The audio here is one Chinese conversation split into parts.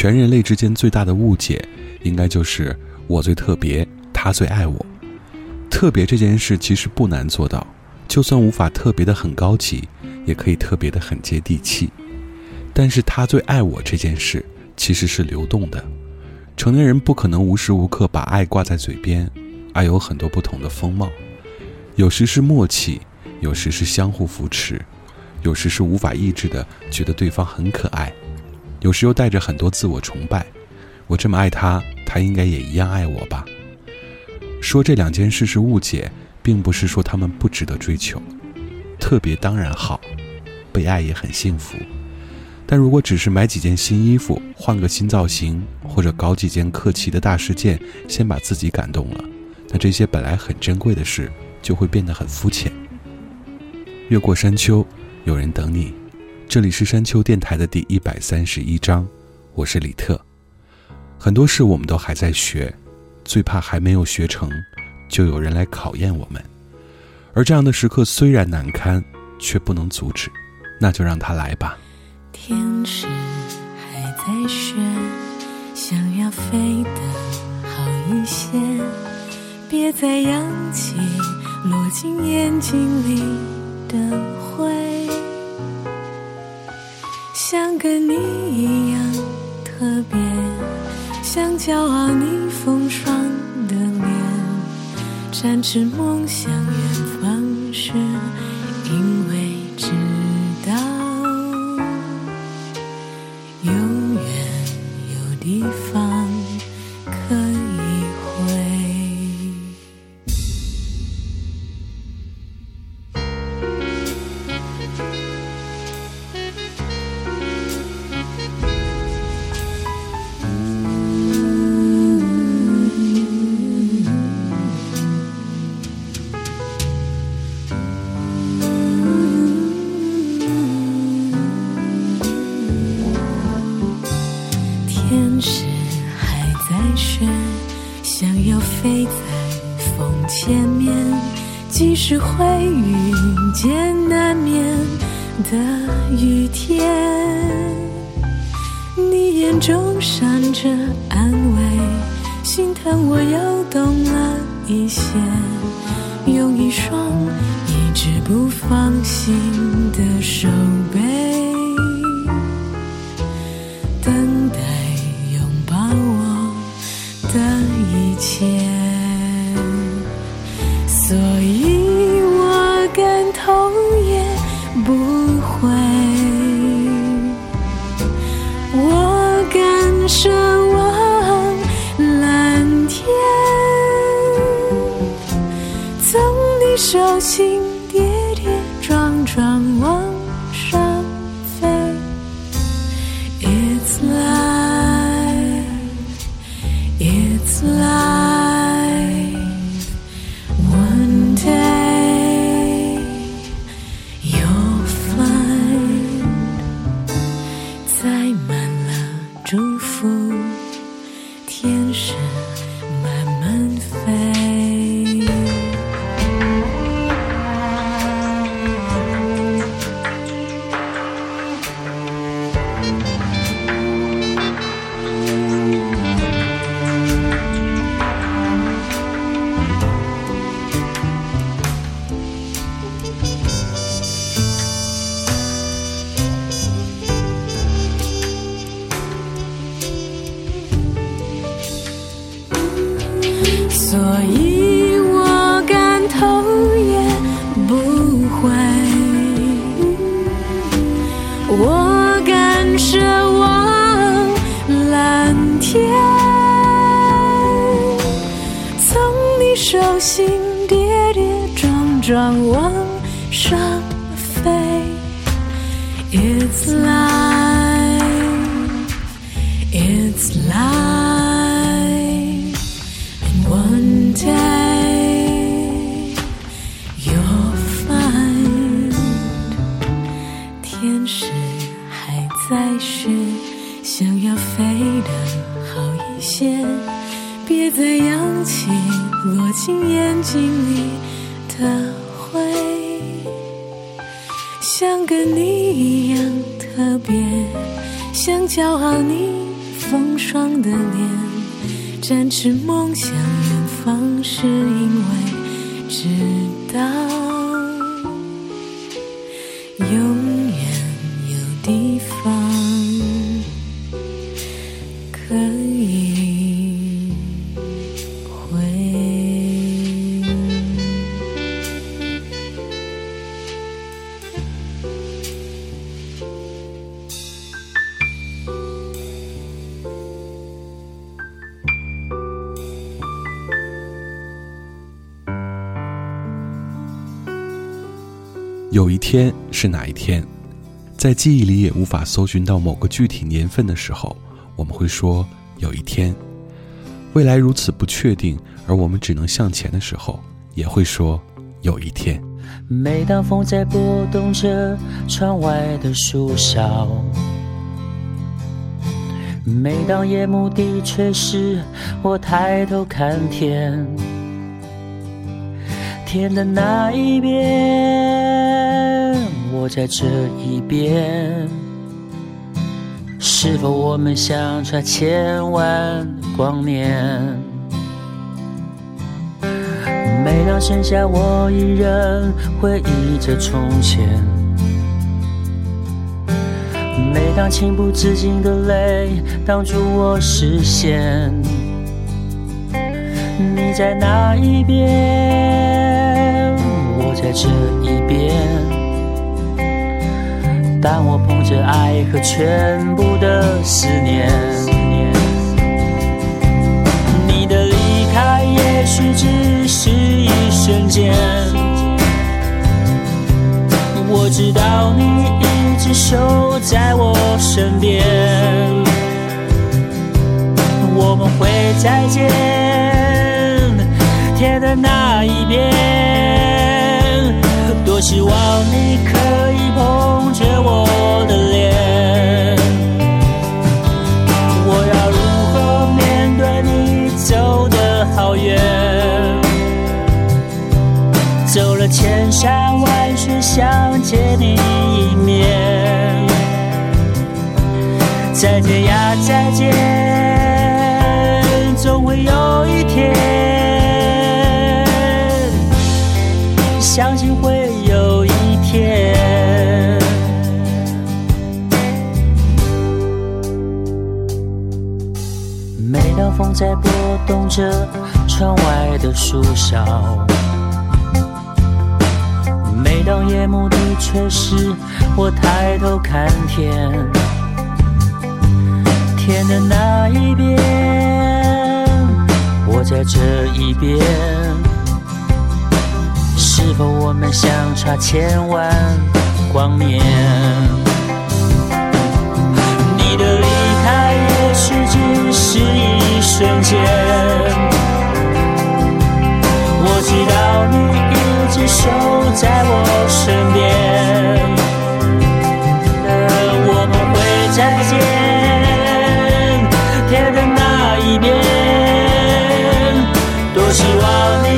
全人类之间最大的误解，应该就是我最特别，他最爱我。特别这件事其实不难做到，就算无法特别的很高级，也可以特别的很接地气。但是他最爱我这件事其实是流动的，成年人不可能无时无刻把爱挂在嘴边，爱有很多不同的风貌，有时是默契，有时是相互扶持，有时是无法抑制的觉得对方很可爱。有时又带着很多自我崇拜，我这么爱他，他应该也一样爱我吧？说这两件事是误解，并不是说他们不值得追求。特别当然好，被爱也很幸福。但如果只是买几件新衣服，换个新造型，或者搞几件客气的大事件，先把自己感动了，那这些本来很珍贵的事就会变得很肤浅。越过山丘，有人等你。这里是山丘电台的第一百三十一章，我是李特。很多事我们都还在学，最怕还没有学成，就有人来考验我们。而这样的时刻虽然难堪，却不能阻止，那就让他来吧。天使还在学，想要飞得好一些，别再扬起落进眼睛里的灰。像跟你一样特别，想骄傲你风霜的脸，展翅梦想远骄傲你风霜的脸。展翅梦想远方，是因为知道天是哪一天，在记忆里也无法搜寻到某个具体年份的时候，我们会说有一天。未来如此不确定，而我们只能向前的时候，也会说有一天。每当风在拨动着窗外的树梢，每当夜幕低垂时，我抬头看天，天的那一边，我在这一边。是否我们相差千万光年？每当剩下我一人回忆着从前，每当情不自禁的泪挡住我视线，你在哪一边？我在这一边。但我捧着爱和全部的思念。你的离开也许只是一瞬间，我知道你一直守在我身边，我们会再见，天的那一边。多希望你可以捧着我的脸，我要如何面对你走的好远？走了千山万水想见你一面，再见呀再见，每当风在拨动着窗外的树梢，每当夜幕低垂时，我抬头看天，天的那一边，我在这一边。是否我们相差千万光年？是一瞬间，我知道你一直守在我身边，我们会再见。天的那一边，多希望你。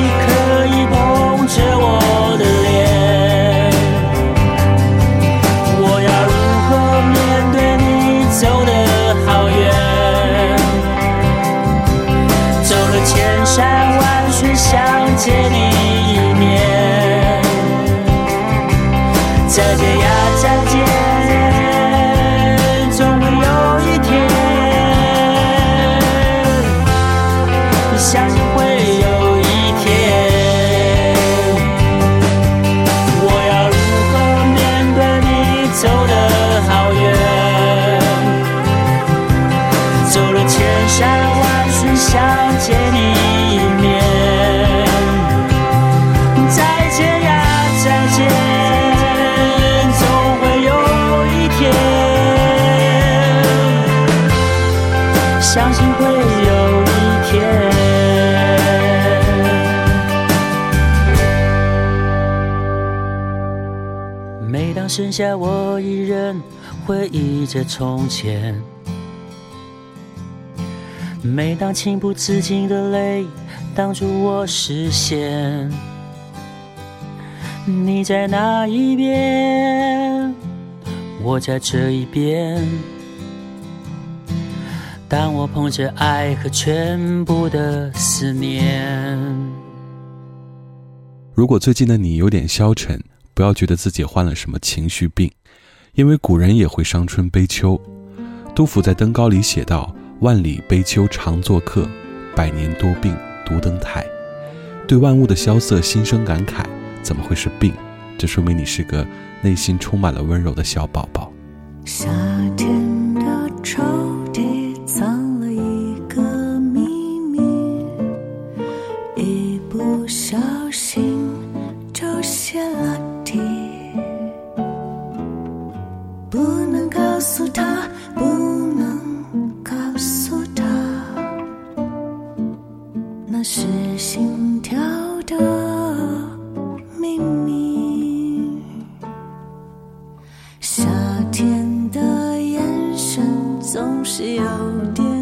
相信会有一天。每当剩下我一人，回忆着从前。每当情不自禁的泪挡住我视线，你在那一边，我在这一边。但我捧着爱和全部的思念。如果最近的你有点消沉，不要觉得自己患了什么情绪病，因为古人也会伤春悲秋。杜甫在登高里写道：万里悲秋常作客，百年多病独登台。对万物的萧瑟心生感慨，怎么会是病？这说明你是个内心充满了温柔的小宝宝。夏天。总是有点。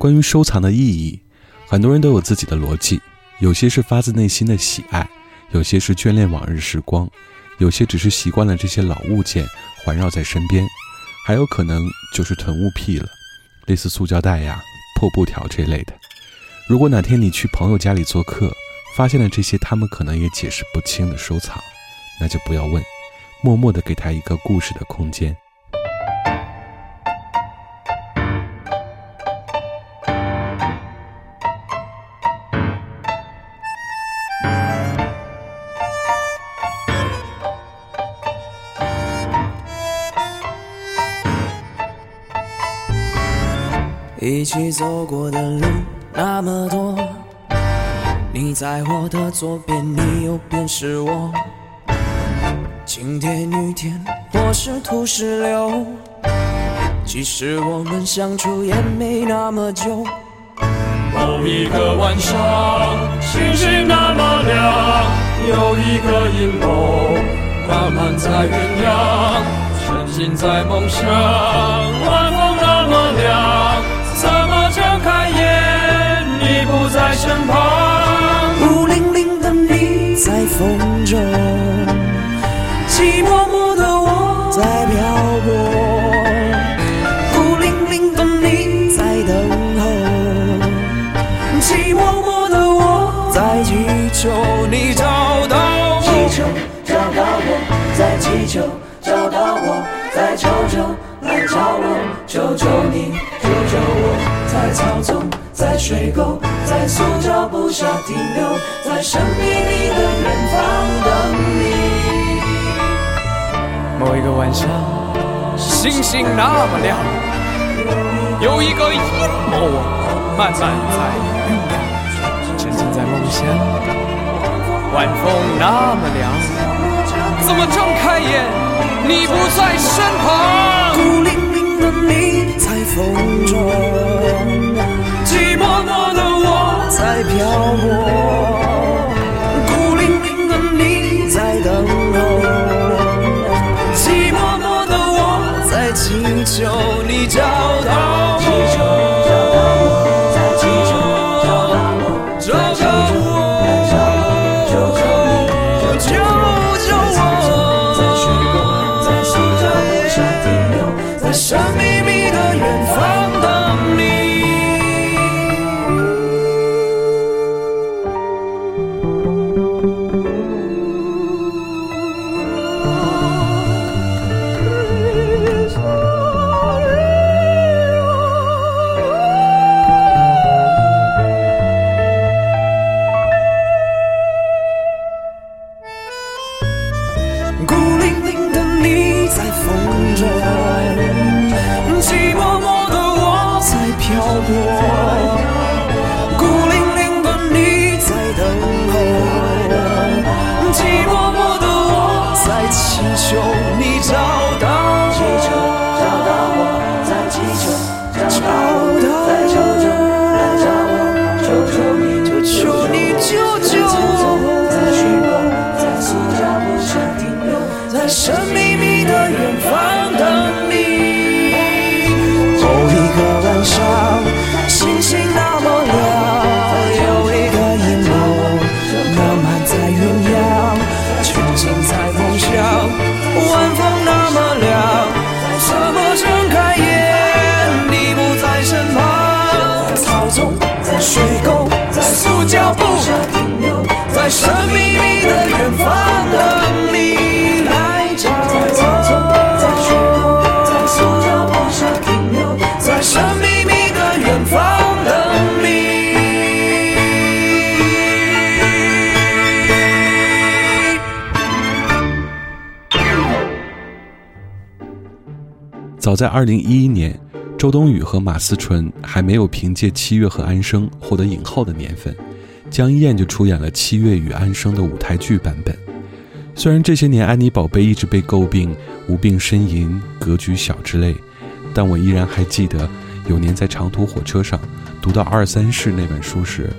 关于收藏的意义，很多人都有自己的逻辑，有些是发自内心的喜爱，有些是眷恋往日时光，有些只是习惯了这些老物件环绕在身边，还有可能就是囤物癖了，类似塑胶袋呀、破布条这类的。如果哪天你去朋友家里做客，发现了这些他们可能也解释不清的收藏，那就不要问，默默地给他一个故事的空间。一起走过的路那么多，你在我的左边，你右边是我。晴天雨天，或是土石流，其实我们相处也没那么久。某一个晚上，星星那么亮，有一个阴谋慢慢在酝酿，沉浸在梦想，身旁？孤零零的你在风中，寂寞寞的我在漂泊。孤零零的你在等候，寂寞寞的我在祈求你找到我。祈求找到我，在祈求找到我，在求求来找我，求求你。救我，在草丛，在水沟，在塑胶布下停留，在神秘里的远方等你。某一个晚上，星星那么亮，有一个阴谋慢慢在酝酿，沉浸在梦乡。晚风那么凉，怎么睁开眼，你不在身旁？孤零零的你。在风中，在漂泊，孤零零的你在等候，寂寞寞的我在祈求你找到二零一一年，周冬雨和马思纯还没有凭借《七月》和《安生》获得影后的年份，江一燕就出演了《七月与安生》的舞台剧版本。虽然这些年安妮宝贝一直被诟病无病呻吟、格局小之类，但我依然还记得有年在长途火车上读到《二三世》那本书时，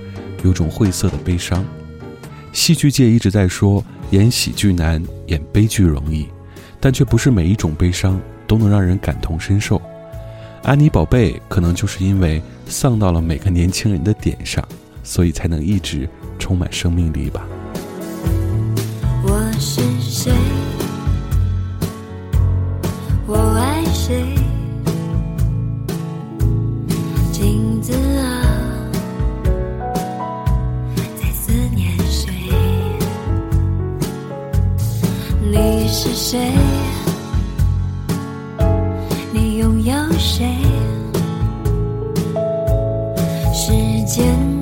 有种晦涩的悲伤。戏剧界一直在说演喜剧难，演悲剧容易，但却不是每一种悲伤。都能让人感同身受。安妮宝贝可能就是因为丧到了每个年轻人的点上，所以才能一直充满生命力吧。我是谁？我爱谁？镜子啊，在思念谁？你是谁？有谁？时间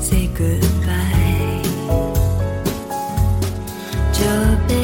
say goodbye. 这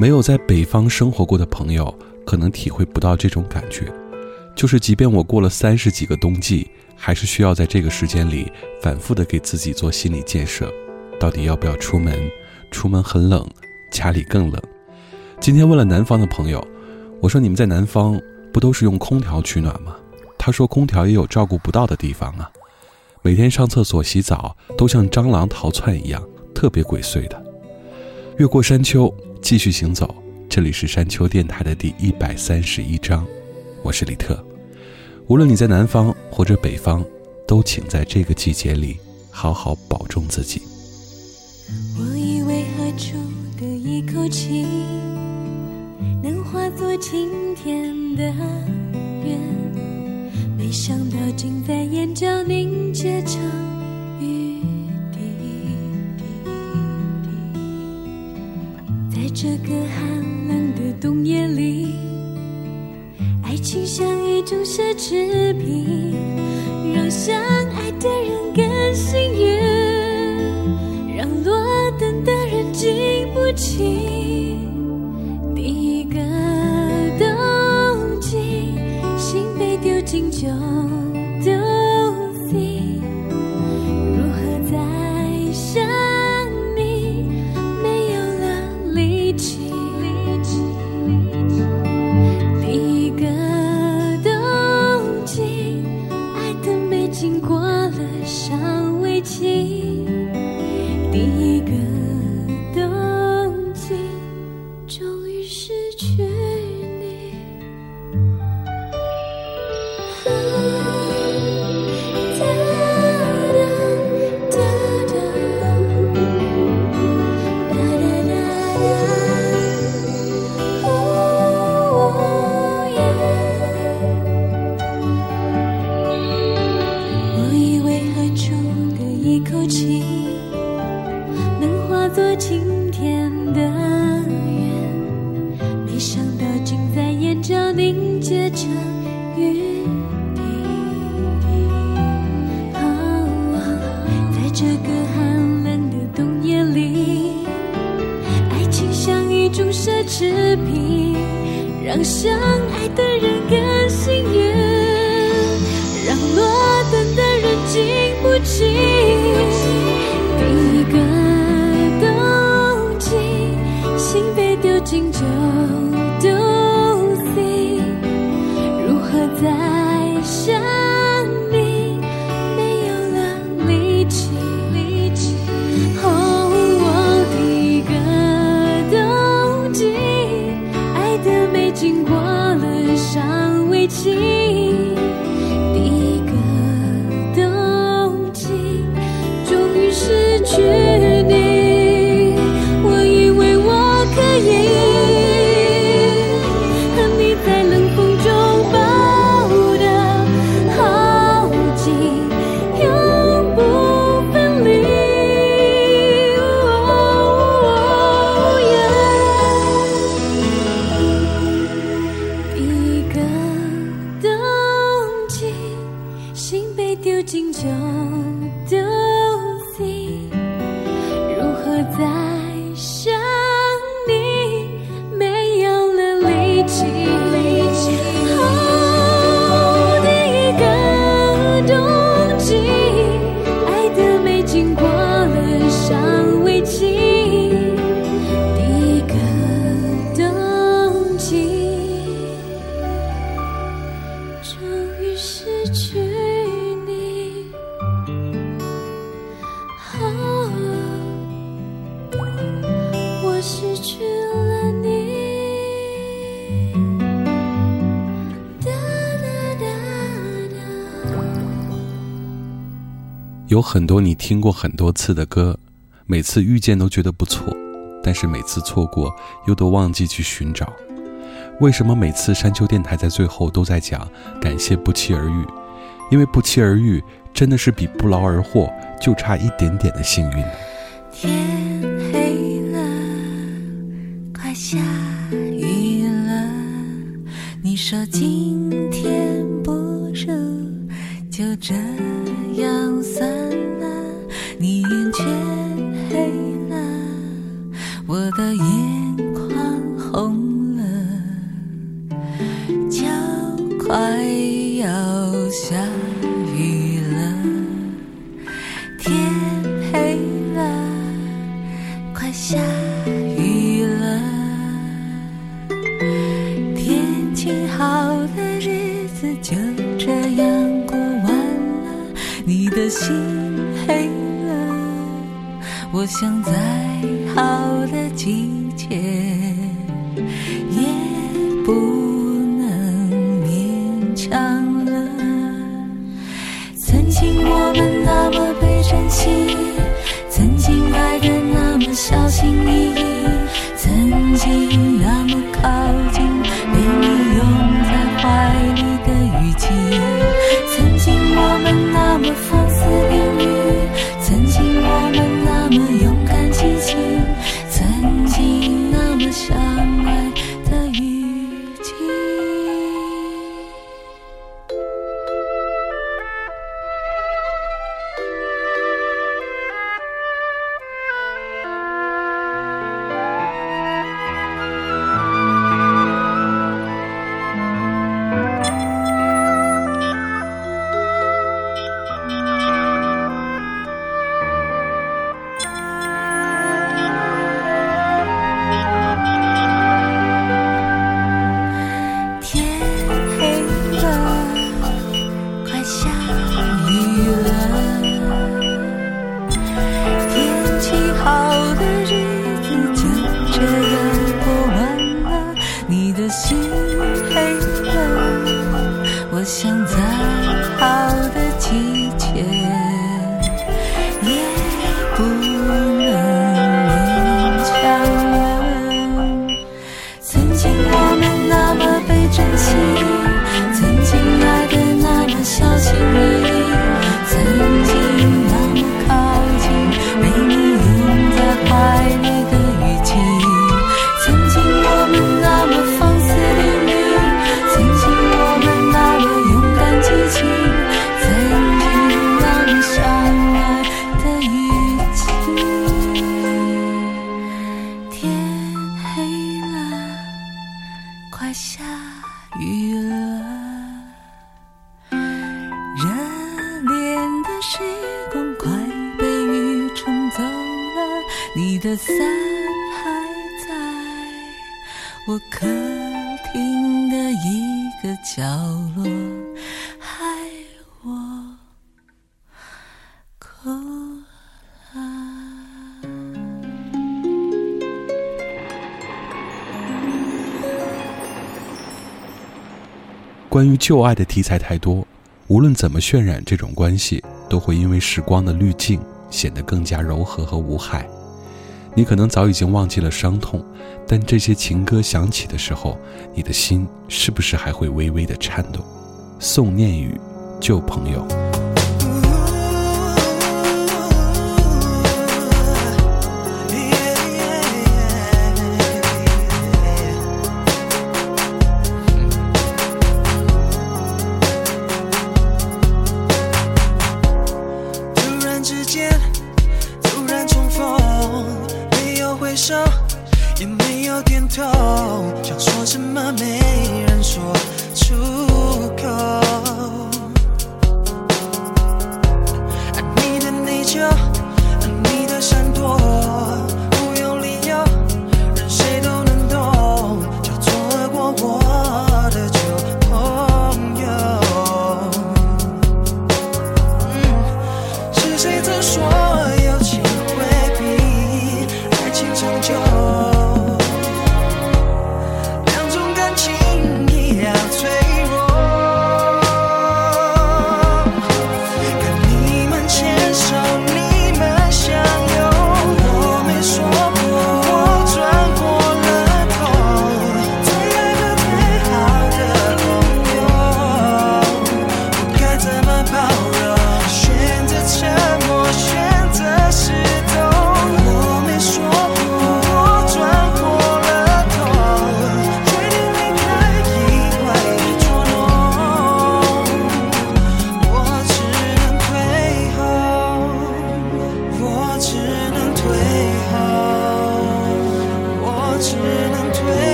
没有在北方生活过的朋友，可能体会不到这种感觉。就是即便我过了三十几个冬季，还是需要在这个时间里反复的给自己做心理建设：到底要不要出门？出门很冷，家里更冷。今天问了南方的朋友，我说你们在南方不都是用空调取暖吗？他说空调也有照顾不到的地方啊。每天上厕所、洗澡都像蟑螂逃窜一样，特别鬼祟的。越过山丘。继续行走，这里是山丘电台的第一百三十一章，我是李特。无论你在南方或者北方，都请在这个季节里好好保重自己。我以为喝出的一口气，能化作晴天的云，没想到竟在眼角凝结成雨。这个寒冷的冬夜里，爱情像一种奢侈品，让相爱的人更幸运，让落单的人经不起。相爱的人有很多你听过很多次的歌，每次遇见都觉得不错，但是每次错过又都忘记去寻找。为什么每次山丘电台在最后都在讲感谢不期而遇？因为不期而遇真的是比不劳而获就差一点点的幸运。天黑了，快下雨了。你说今天不如就这三想再好的季节也不能勉强了。曾经我们那么被珍惜，关于旧爱的题材太多，无论怎么渲染这种关系，都会因为时光的滤镜显得更加柔和和无害。你可能早已经忘记了伤痛，但这些情歌响起的时候，你的心是不是还会微微的颤抖？宋念宇，旧朋友。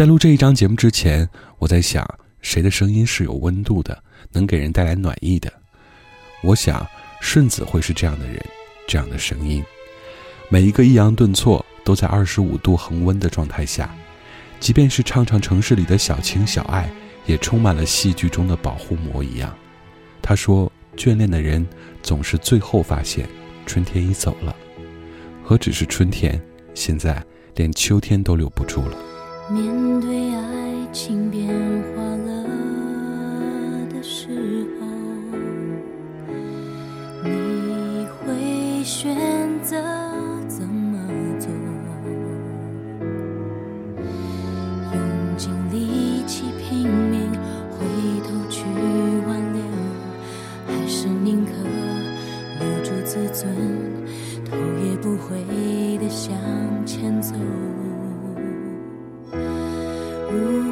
在录这一章节目之前，我在想，谁的声音是有温度的，能给人带来暖意的？我想，顺子会是这样的人，这样的声音。每一个抑扬顿挫都在二十五度恒温的状态下，即便是唱唱城市里的小情小爱，也充满了戏剧中的保护膜一样。他说：“眷恋的人总是最后发现，春天已走了。何止是春天，现在连秋天都留不住了。”面对爱情变化了的时候，你会选择怎么做？用尽力气拼命回头去挽留，还是宁可留住自尊，头也不回的向前走？如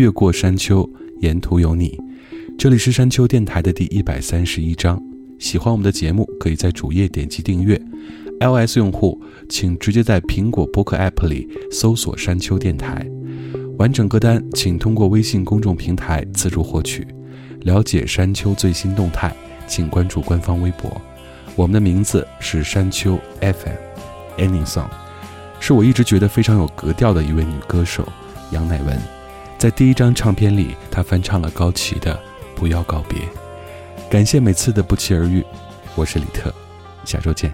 越过山丘，沿途有你。这里是山丘电台的第一百三十一章。喜欢我们的节目，可以在主页点击订阅。iOS 用户请直接在苹果播客 App 里搜索“山丘电台”。完整歌单请通过微信公众平台自助获取。了解山丘最新动态，请关注官方微博。我们的名字是山丘 FM，Any Song，是我一直觉得非常有格调的一位女歌手杨乃文。在第一张唱片里，他翻唱了高旗的《不要告别》。感谢每次的不期而遇，我是李特，下周见。